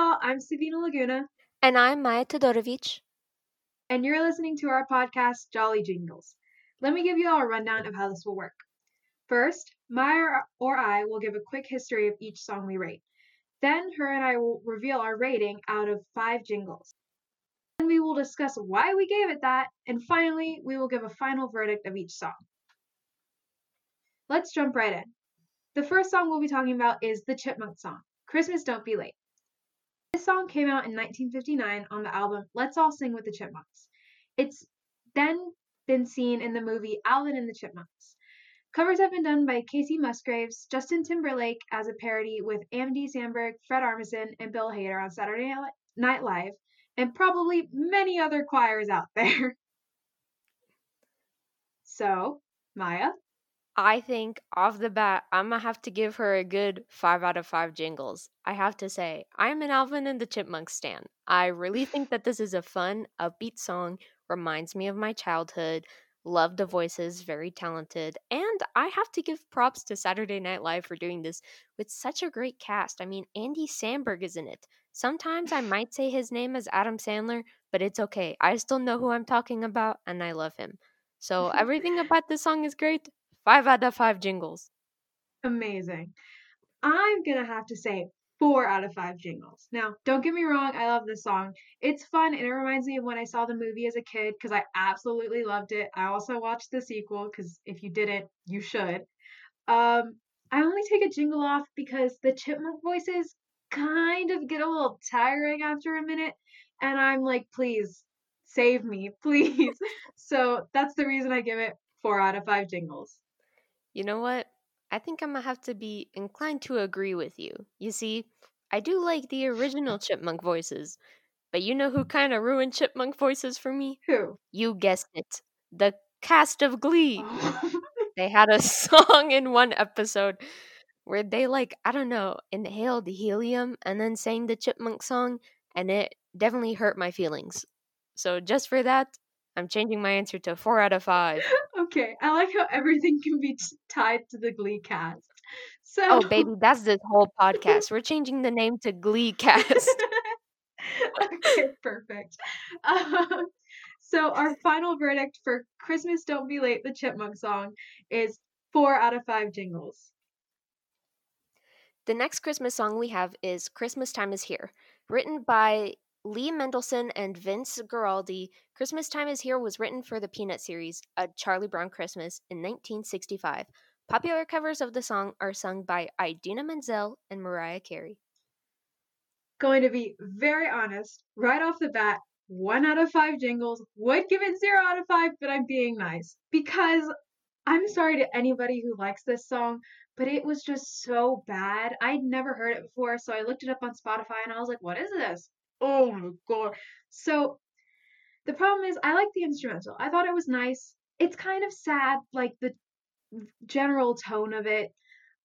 y'all. I'm Savina Laguna. And I'm Maya Todorovic. And you're listening to our podcast, Jolly Jingles. Let me give you all a rundown of how this will work. First, Maya or I will give a quick history of each song we rate. Then, her and I will reveal our rating out of five jingles. Then, we will discuss why we gave it that. And finally, we will give a final verdict of each song. Let's jump right in. The first song we'll be talking about is the Chipmunk song, Christmas Don't Be Late. This song came out in 1959 on the album Let's All Sing with the Chipmunks. It's then been seen in the movie Alvin and the Chipmunks. Covers have been done by Kacey Musgraves, Justin Timberlake as a parody with Andy Samberg, Fred Armisen, and Bill Hader on Saturday Night Live, and probably many other choirs out there. So, Maya, I think off the bat, I'm gonna have to give her a good five out of five jingles. I have to say, I'm an Alvin and the Chipmunks stan. I really think that this is a fun, upbeat song, reminds me of my childhood. Love the voices, very talented. And I have to give props to Saturday Night Live for doing this with such a great cast. I mean, Andy Samberg is in it. Sometimes I might say his name as Adam Sandler, but it's okay. I still know who I'm talking about and I love him. So everything about this song is great. Five out of five jingles. Amazing. I'm gonna have to say four out of five jingles. Now, don't get me wrong, I love this song. It's fun and it reminds me of when I saw the movie as a kid because I absolutely loved it. I also watched the sequel because if you didn't, you should. Um, I only take a jingle off because the chipmunk voices kind of get a little tiring after a minute, and I'm like, please save me, please. so that's the reason I give it four out of five jingles. You know what? I think I'm gonna have to be inclined to agree with you. You see, I do like the original chipmunk voices, but you know who kind of ruined chipmunk voices for me? Who? You guessed it. The cast of Glee. they had a song in one episode where they like, I don't know, inhaled helium and then sang the chipmunk song and it definitely hurt my feelings. So just for that, I'm changing my answer to 4 out of 5. Okay, I like how everything can be t- tied to the Glee cast. So, oh baby, that's this whole podcast. We're changing the name to Glee Cast. okay, perfect. Um, so our final verdict for Christmas Don't Be Late, the Chipmunk song, is four out of five jingles. The next Christmas song we have is Christmas Time is Here, written by Lee Mendelson and Vince Guaraldi, Christmas Time is Here was written for the Peanut series, A Charlie Brown Christmas, in 1965. Popular covers of the song are sung by Idina Menzel and Mariah Carey. Going to be very honest, right off the bat, one out of five jingles would give it zero out of five, but I'm being nice because I'm sorry to anybody who likes this song, but it was just so bad. I'd never heard it before, so I looked it up on Spotify and I was like, what is this? Oh my god. So the problem is I like the instrumental. I thought it was nice. It's kind of sad, like the general tone of it.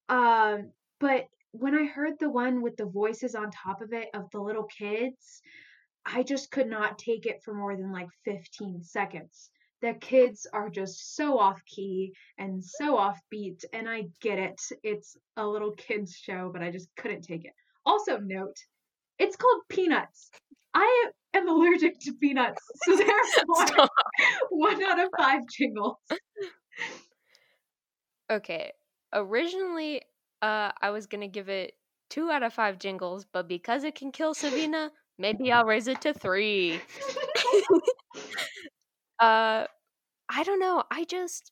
Um, but when I heard the one with the voices on top of it of the little kids, I just could not take it for more than like 15 seconds. The kids are just so off key and so off beat, and I get it. It's a little kids show, but I just couldn't take it. Also, note it's called peanuts. I am allergic to peanuts, so therefore one out of five jingles. Okay. Originally, uh, I was gonna give it two out of five jingles, but because it can kill Savina, maybe I'll raise it to three. uh, I don't know. I just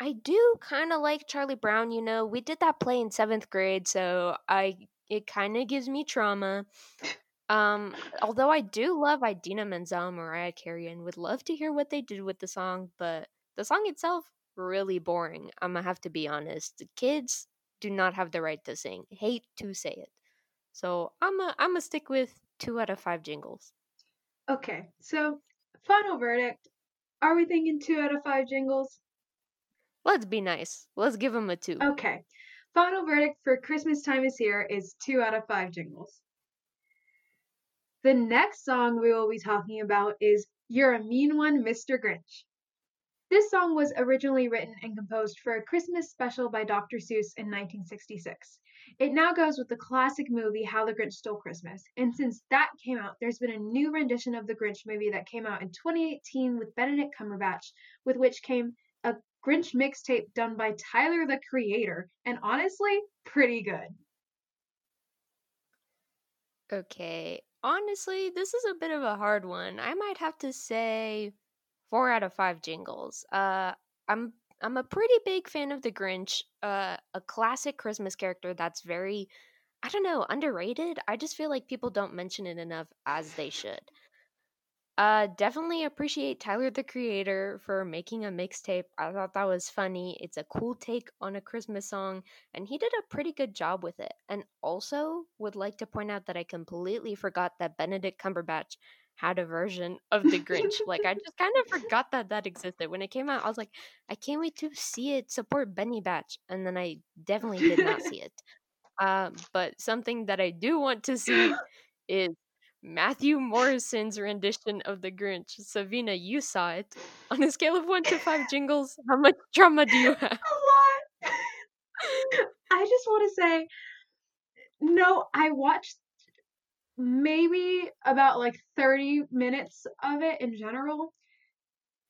I do kind of like Charlie Brown. You know, we did that play in seventh grade, so I it kind of gives me trauma. Um, although I do love Idina Menzel, Mariah Carey, and would love to hear what they did with the song, but the song itself really boring. I'm gonna have to be honest. The kids do not have the right to sing. Hate to say it. So I'm a I'm a stick with two out of five jingles. Okay, so final verdict. Are we thinking two out of five jingles? Let's be nice. Let's give them a two. Okay. Final verdict for Christmas Time is Here is 2 out of 5 jingles. The next song we will be talking about is You're a Mean One, Mr. Grinch. This song was originally written and composed for a Christmas special by Dr. Seuss in 1966. It now goes with the classic movie How the Grinch Stole Christmas. And since that came out, there's been a new rendition of the Grinch movie that came out in 2018 with Benedict Cumberbatch, with which came Grinch mixtape done by Tyler the Creator, and honestly, pretty good. Okay, honestly, this is a bit of a hard one. I might have to say four out of five jingles. Uh, I'm I'm a pretty big fan of the Grinch. Uh, a classic Christmas character that's very, I don't know, underrated. I just feel like people don't mention it enough as they should. Uh, definitely appreciate Tyler the Creator for making a mixtape. I thought that was funny. It's a cool take on a Christmas song, and he did a pretty good job with it. And also, would like to point out that I completely forgot that Benedict Cumberbatch had a version of the Grinch. like I just kind of forgot that that existed when it came out. I was like, I can't wait to see it support Benny Batch, and then I definitely did not see it. Um, but something that I do want to see is Matthew Morrison's rendition of The Grinch. Savina, you saw it. On a scale of one to five jingles, how much drama do you have? A lot. I just want to say, no, I watched maybe about like 30 minutes of it in general,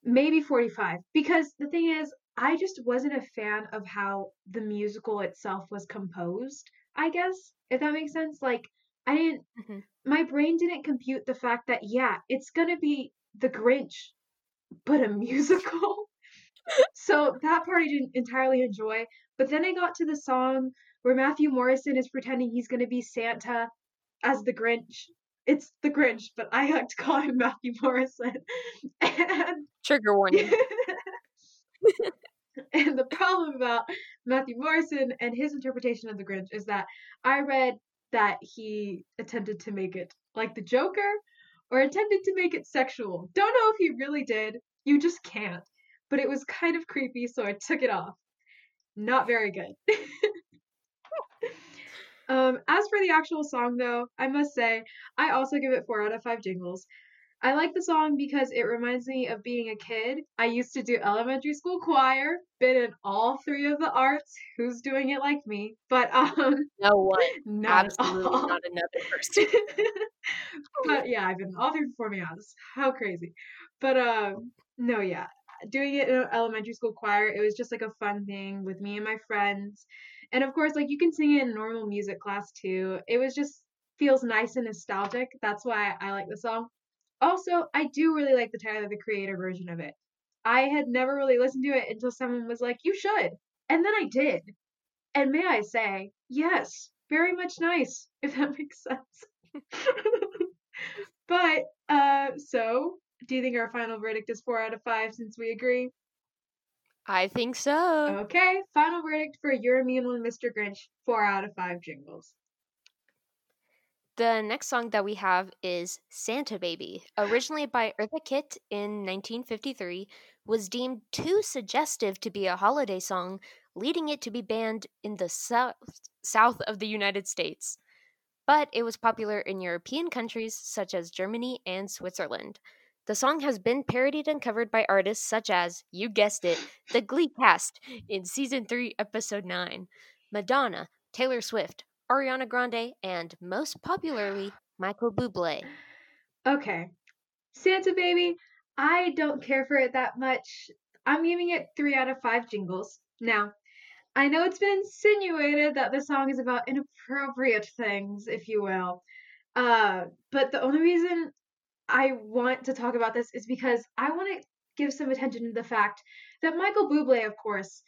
maybe 45. Because the thing is, I just wasn't a fan of how the musical itself was composed, I guess, if that makes sense. Like, I didn't, mm-hmm. My brain didn't compute the fact that, yeah, it's gonna be The Grinch, but a musical. so that part I didn't entirely enjoy. But then I got to the song where Matthew Morrison is pretending he's gonna be Santa as the Grinch. It's the Grinch, but I like to call him Matthew Morrison. and trigger warning. and the problem about Matthew Morrison and his interpretation of the Grinch is that I read that he attempted to make it like the Joker or attempted to make it sexual. Don't know if he really did. You just can't. But it was kind of creepy, so I took it off. Not very good. um, as for the actual song, though, I must say, I also give it 4 out of 5 jingles. I like the song because it reminds me of being a kid. I used to do elementary school choir, been in all three of the arts. Who's doing it like me? But um no one. Not Absolutely not another person. but yeah, I've been all three performing arts. How crazy. But um no, yeah. Doing it in elementary school choir, it was just like a fun thing with me and my friends. And of course, like you can sing it in normal music class too. It was just feels nice and nostalgic. That's why I like the song. Also, I do really like the Tyler the Creator version of it. I had never really listened to it until someone was like, "You should," and then I did. And may I say, yes, very much nice, if that makes sense. but uh, so do you think our final verdict is four out of five since we agree? I think so. Okay, final verdict for You're Mean One, Mr. Grinch, four out of five jingles. The next song that we have is Santa Baby. Originally by Eartha Kitt in 1953, was deemed too suggestive to be a holiday song, leading it to be banned in the south, south of the United States. But it was popular in European countries such as Germany and Switzerland. The song has been parodied and covered by artists such as, you guessed it, the Glee cast in season 3, episode 9, Madonna, Taylor Swift, Ariana Grande, and most popularly, Michael Bublé. Okay. Santa Baby, I don't care for it that much. I'm giving it 3 out of 5 jingles. Now, I know it's been insinuated that the song is about inappropriate things, if you will. Uh, but the only reason I want to talk about this is because I want to give some attention to the fact that Michael Bublé, of course,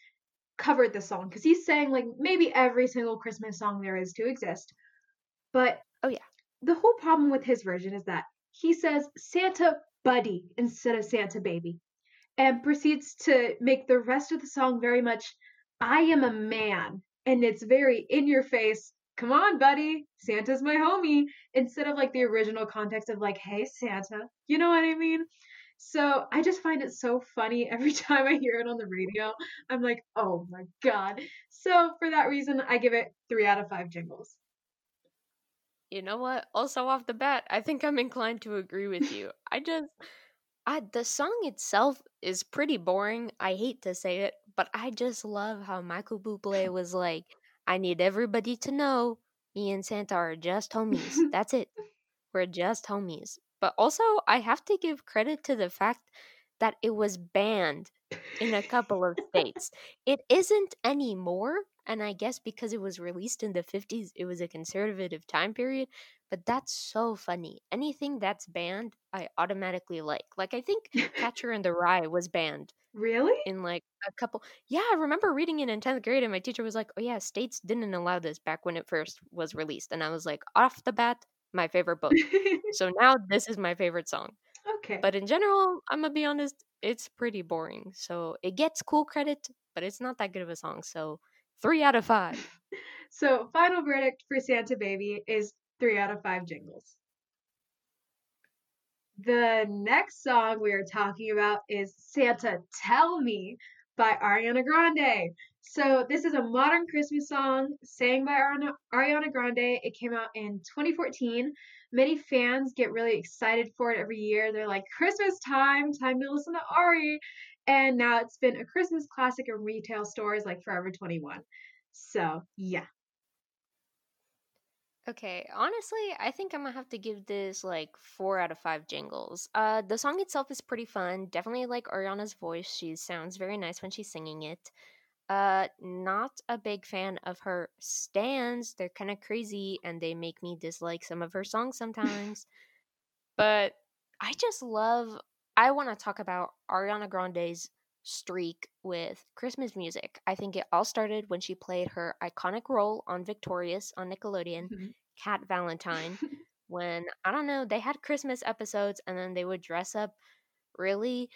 covered the song because he's saying like maybe every single Christmas song there is to exist. But oh yeah, the whole problem with his version is that he says Santa buddy instead of Santa baby and proceeds to make the rest of the song very much I am a man and it's very in your face. Come on, buddy. Santa's my homie. Instead of like the original context of like, hey, Santa. You know what I mean? So I just find it so funny every time I hear it on the radio. I'm like, oh my God. So for that reason, I give it three out of five jingles. You know what? Also, off the bat, I think I'm inclined to agree with you. I just. I, the song itself is pretty boring. I hate to say it, but I just love how Michael Bublé was like, I need everybody to know me and Santa are just homies. That's it. We're just homies. But also, I have to give credit to the fact that it was banned in a couple of states. It isn't anymore, and I guess because it was released in the 50s, it was a conservative time period. But that's so funny. Anything that's banned, I automatically like. Like, I think Catcher in the Rye was banned Really? in like a couple. Yeah, I remember reading it in 10th grade, and my teacher was like, oh, yeah, states didn't allow this back when it first was released. And I was like, off the bat, my favorite book. so now this is my favorite song. okay. But in general, I'm gonna be honest, it's pretty boring. So it gets cool credit, but it's not that good of a song. So three out of five. So, final verdict for Santa Baby is three out of five jingles. The next song we are talking about is Santa Tell Me by Ariana Grande. So, this is a modern Christmas song sang by Ariana, Grande. It came out in 2014. Many fans get really excited for it every year. They're like, Christmas time, time to listen to Ari. And now it's been a Christmas classic in retail stores like Forever 21. So, yeah. Okay, honestly, I think I'm gonna have to give this like four out of five jingles. Uh, the song itself is pretty fun. Definitely like Ariana's voice. She sounds very nice when she's singing it. Uh, not a big fan of her stands. They're kind of crazy and they make me dislike some of her songs sometimes. but I just love. I want to talk about Ariana Grande's streak with Christmas music. I think it all started when she played her iconic role on Victorious on Nickelodeon, Mhm. Cat Valentine, when I don't know, they had Christmas episodes and then they would dress up really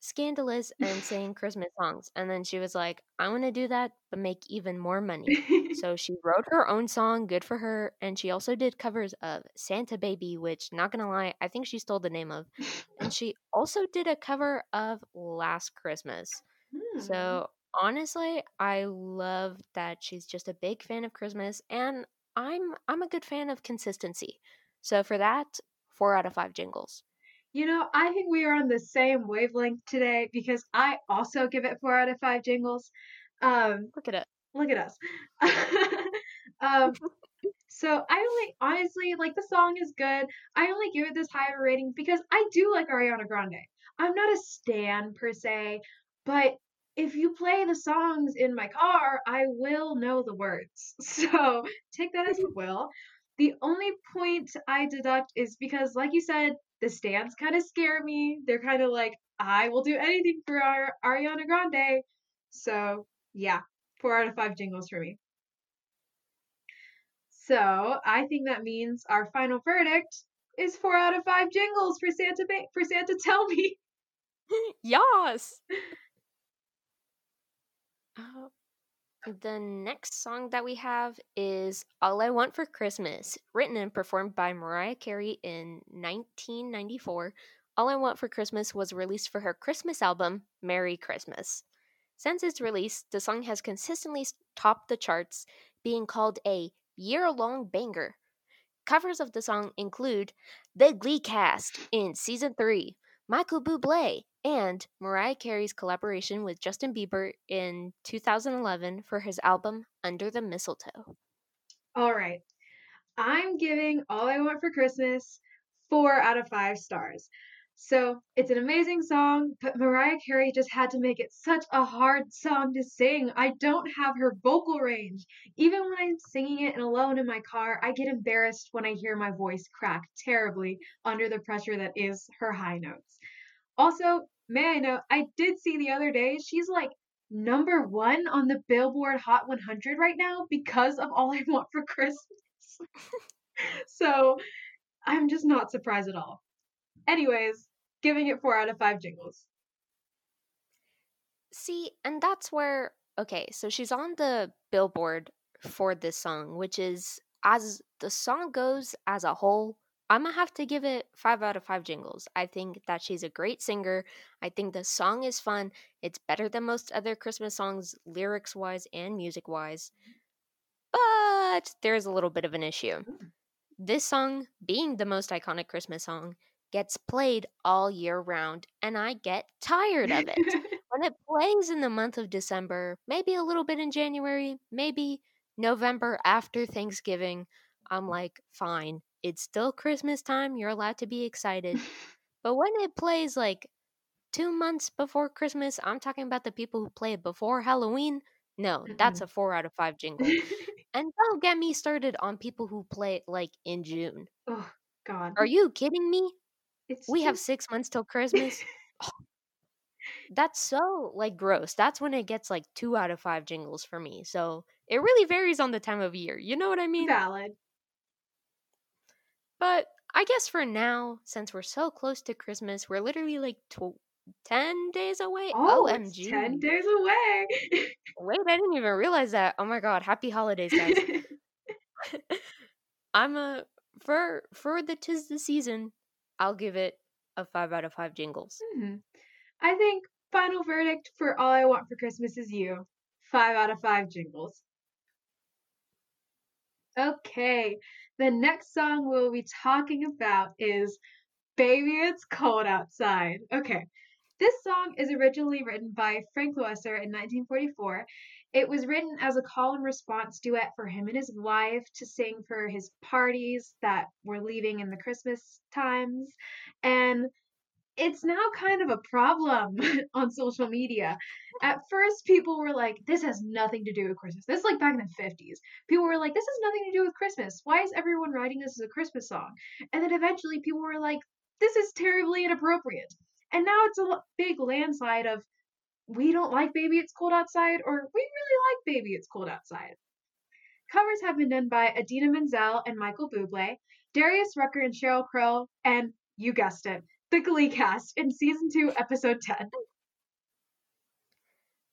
scandalous and sing Christmas songs. And then she was like, I want to do that, but make even more money. So she wrote her own song, good for her, and she also did covers of Santa Baby, which, not gonna lie, I think she stole the name of. And she also did a cover of Last Christmas. Hmm. So honestly, I love that she's just a big fan of Christmas, and I'm I'm a good fan of consistency. So for that, four out of five jingles. You know, I think we are on the same wavelength today because I also give it four out of five jingles. Um, Look at it. look at us. um, so I only honestly like the song is good. I only give it this high of a rating because I do like Ariana Grande. I'm not a stan per se, but if you play the songs in my car, I will know the words. So take that as you will. The only point I deduct is because, like you said, the stands kind of scare me. They're kind of like, I will do anything for Ar- Ariana Grande. So, yeah, four out of five jingles for me. So, I think that means our final verdict is four out of five jingles for Santa ba- for Santa Tell Me. Yes. Uh, the next song that we have is All I Want for Christmas, written and performed by Mariah Carey in 1994. All I Want for Christmas was released for her Christmas album, Merry Christmas. Since its release, the song has consistently topped the charts, being called a year long banger. Covers of the song include The Glee Cast in Season 3, Michael Bublé, and Mariah Carey's collaboration with Justin Bieber in 2011 for his album Under the Mistletoe. All right. I'm giving All I Want for Christmas four out of five stars. So it's an amazing song, but Mariah Carey just had to make it such a hard song to sing. I don't have her vocal range. Even when I'm singing it and alone in my car, I get embarrassed when I hear my voice crack terribly under the pressure that is her high notes. Also, may I know, I did see the other day she's like number one on the Billboard Hot 100 right now because of All I Want for Christmas. so I'm just not surprised at all. Anyways, giving it four out of five jingles. See, and that's where okay, so she's on the billboard for this song, which is as the song goes as a whole, I'm gonna have to give it five out of five jingles. I think that she's a great singer. I think the song is fun. It's better than most other Christmas songs, lyrics wise and music wise. But there's a little bit of an issue. Hmm. This song, being the most iconic Christmas song, gets played all year round, and I get tired of it. when it plays in the month of December, maybe a little bit in January, maybe November after Thanksgiving, I'm like, fine, it's still Christmas time. You're allowed to be excited. but when it plays like two months before Christmas, I'm talking about the people who play it before Halloween. No, that's a four out of five jingle. and don't get me started on people who play it like in June. oh God. Are you kidding me? It's We have six months till Christmas. Oh, that's so like gross. That's when it gets like two out of five jingles for me. So it really varies on the time of year. You know what I mean? valid. But I guess for now, since we're so close to Christmas, we're literally like tw- 10 days away. Oh, OMG. ten days away. Wait, I didn't even realize that. Oh my god, happy holidays, guys. I'm a for for the tis the season, I'll give it a 5 out of 5 jingles. Mhm. I think final verdict for All I Want for Christmas Is You. Five out of five jingles. Okay, the next song we'll be talking about is Baby It's Cold Outside. Okay, this song is originally written by Frank Loesser in 1944. It was written as a call and response duet for him and his wife to sing for his parties that were leaving in the Christmas times. And it's now kind of a problem on social media. At first, people were like, this has nothing to do with Christmas. This is like back in the 50s. People were like, this has nothing to do with Christmas. Why is everyone writing this as a Christmas song? And then eventually, people were like, this is terribly inappropriate. And now it's a big landslide of, we don't like Baby It's Cold Outside, or we really like Baby It's Cold Outside. Covers have been done by Idina Menzel and Michael Bublé, Darius Rucker and Sheryl Crow, and you guessed it, the Glee cast in season 2, episode 10.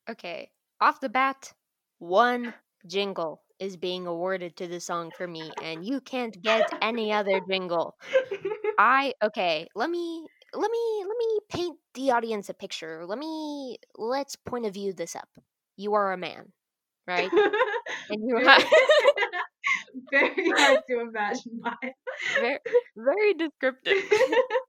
Okay, off the bat, one jingle is being awarded to the song for me, and you can't get any other jingle. I okay, let me let me let me paint the audience a picture. Let me let's point of view this up. You are a man, right? And you are Very hard to imagine mine. very, very descriptive.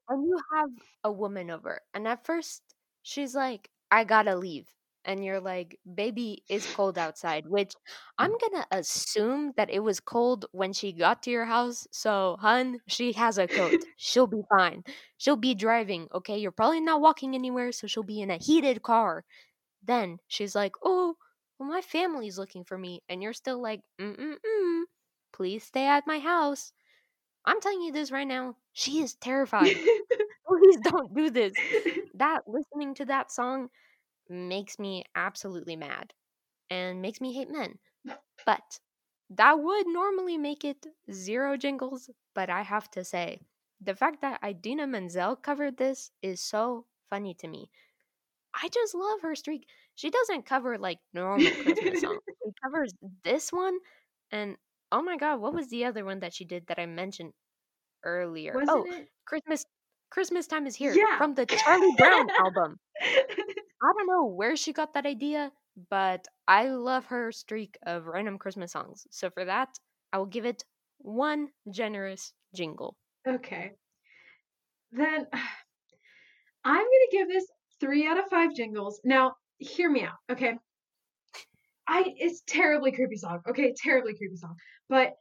and you have a woman over, and at first she's like, "I gotta leave," and you're like, "Baby, it's cold outside," which I'm gonna assume that it was cold when she got to your house. So, hun, she has a coat. She'll be fine. She'll be driving. Okay, you're probably not walking anywhere, so she'll be in a heated car. Then she's like, "Oh, well, my family's looking for me," and you're still like, "Mm mm mm." Please stay at my house. I'm telling you this right now. She is terrified. Please don't do this. That listening to that song makes me absolutely mad and makes me hate men. But that would normally make it zero jingles, but I have to say, the fact that Idina Menzel covered this is so funny to me. I just love her streak. She doesn't cover like normal Christmas songs. She covers this one and oh my god, what was the other one that she did that I mentioned earlier? Wasn't oh, it? Christmas Christmas time is here Yeah. from the Charlie Brown album. I don't know where she got that idea, but I love her streak of random Christmas songs. So for that, I will give it one generous jingle. Okay. Then I'm going to give this three out of five jingles. Now, hear me out, okay? I it's terribly creepy song. Okay, terribly creepy song. But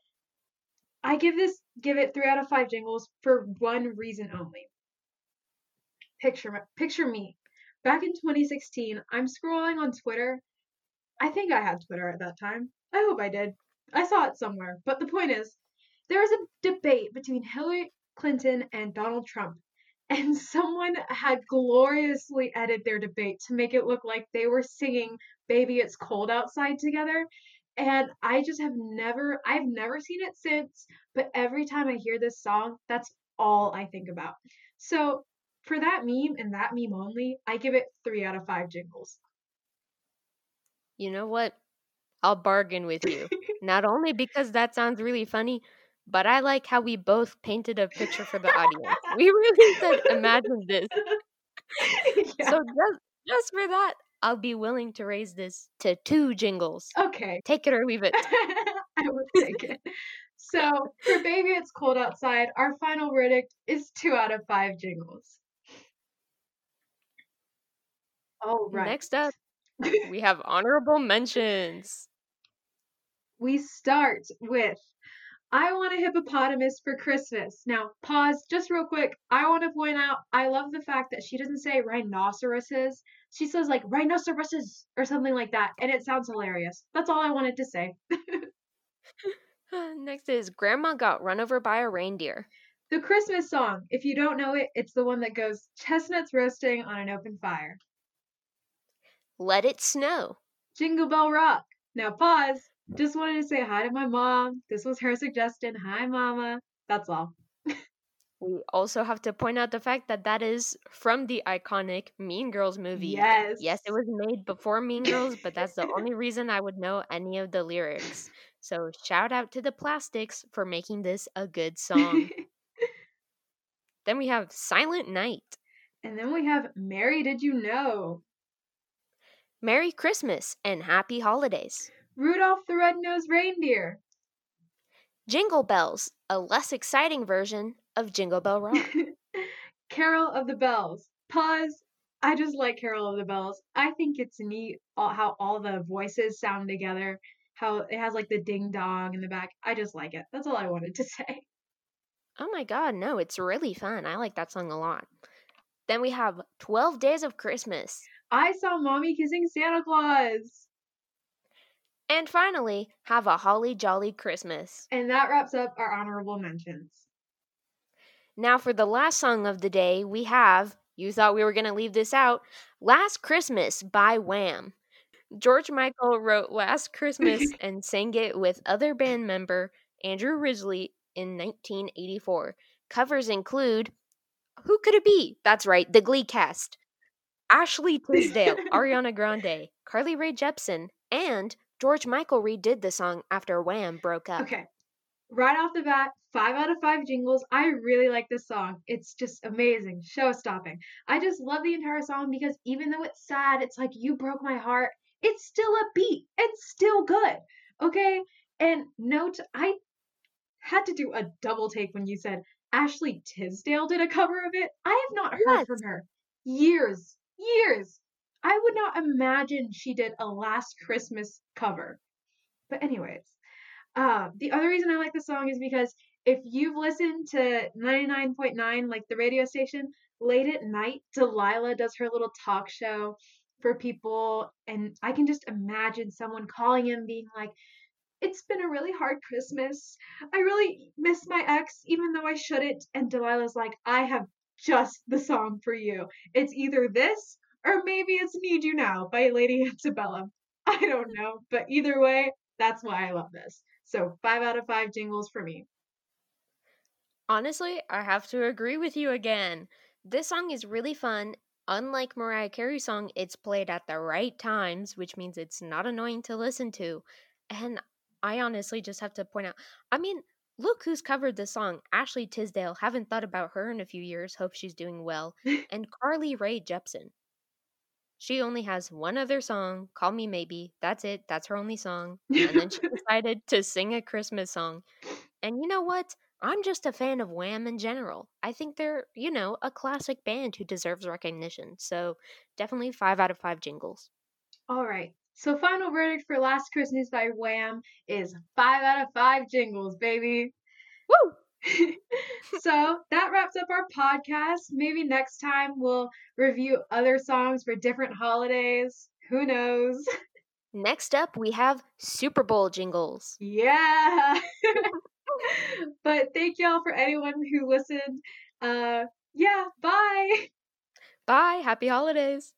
I give this give it three out of five jingles for one reason only. Picture picture me. Back in 2016, I'm scrolling on Twitter. I think I had Twitter at that time. I hope I did. I saw it somewhere. But the point is, there was a debate between Hillary Clinton and Donald Trump, and someone had gloriously edited their debate to make it look like they were singing Baby It's Cold Outside together. And I just have never, I've never seen it since, but every time I hear this song, that's all I think about. So for that meme and that meme only, I give it three out of five jingles. You know what? I'll bargain with you. Not only because that sounds really funny, but I like how we both painted a picture for the audience. We really said, imagine this. yeah. So just, just for that, I'll be willing to raise this to two jingles. okay. Take it or leave it. I would take it. So for Baby It's Cold Outside, our final verdict is two out of five jingles. All right. Next up, we have honorable mentions. We start with I want a hippopotamus for Christmas. Now, pause just real quick. I want to point out I love the fact that she doesn't say rhinoceroses. She says like rhinoceroses or something like that, and it sounds hilarious. That's all I wanted to say. Next is Grandma got run over by a reindeer. The Christmas song. If you don't know it, it's the one that goes chestnuts roasting on an open fire. Let it snow. Jingle Bell Rock. Now pause. Just wanted to say hi to my mom. This was her suggestion. Hi, Mama. That's all. We also have to point out the fact that that is from the iconic Mean Girls movie. Yes. Yes, it was made before Mean Girls, but that's the only reason I would know any of the lyrics. So shout out to the Plastics for making this a good song. then we have Silent Night. and then we have Mary Did You Know? Merry Christmas and Happy Holidays. Rudolph the Red-Nosed Reindeer. Jingle Bells, a less exciting version of Jingle Bell Rock. Carol of the Bells. Pause. I just like Carol of the Bells. I think it's neat all, how all the voices sound together. How it has like the ding dong in the back. I just like it. That's all I wanted to say. oh my god, no, it's really fun. I like that song a lot. Then we have 12 Days of Christmas. I saw mommy kissing Santa Claus. And finally, have a holly jolly Christmas. And that wraps up our honorable mentions. Now, for the last song of the day, we have, you thought we were going to leave this out, Last Christmas by Wham. George Michael wrote Last Christmas and sang it with other band member Andrew Ridgeley in 1984. Covers include Who Could It Be? That's right, the Glee cast. Ashley Tisdale, Ariana Grande, Carly Rae Jepsen, and George Michael redid the song after Wham broke up. Okay. Right off the bat, five out of five jingles. I really like this song. It's just amazing, show stopping. I just love the entire song because even though it's sad, it's like you broke my heart. It's still upbeat. It's still good. Okay. And note, I had to do a double take when you said Ashley Tisdale did a cover of it. I have not heard Yes. from her years, years. I would not imagine she did a last Christmas cover. But anyways, uh, the other reason I like the song is because if you've listened to 99.9, like the radio station, late at night, Delilah does her little talk show for people. And I can just imagine someone calling him being like, It's been a really hard Christmas. I really miss my ex, even though I shouldn't. And Delilah's like, I have just the song for you. It's either this or maybe it's Need You Now by Lady Antebellum. I don't know, but either way, that's why I love this. So five out of five jingles for me. Honestly, I have to agree with you again. This song is really fun. Unlike Mariah Carey's song, it's played at the right times, which means it's not annoying to listen to. And I honestly just have to point out I mean, look who's covered this song Ashley Tisdale. Haven't thought about her in a few years. Hope she's doing well. and Carly Rae Jepsen. She only has one other song, Call Me Maybe. That's it. That's her only song. And then she decided to sing a Christmas song. And you know what? I'm just a fan of Wham in general. I think they're, you know, a classic band who deserves recognition. So definitely five out of five jingles. All right. So final verdict for Last Christmas by Wham is five out of five jingles, baby. Woo! so that wraps up our podcast. Maybe next time we'll review other songs for different holidays. Who knows? Next up, we have Super Bowl jingles. Yeah. but thank y'all for anyone who listened. Uh yeah, bye. Bye. Happy holidays.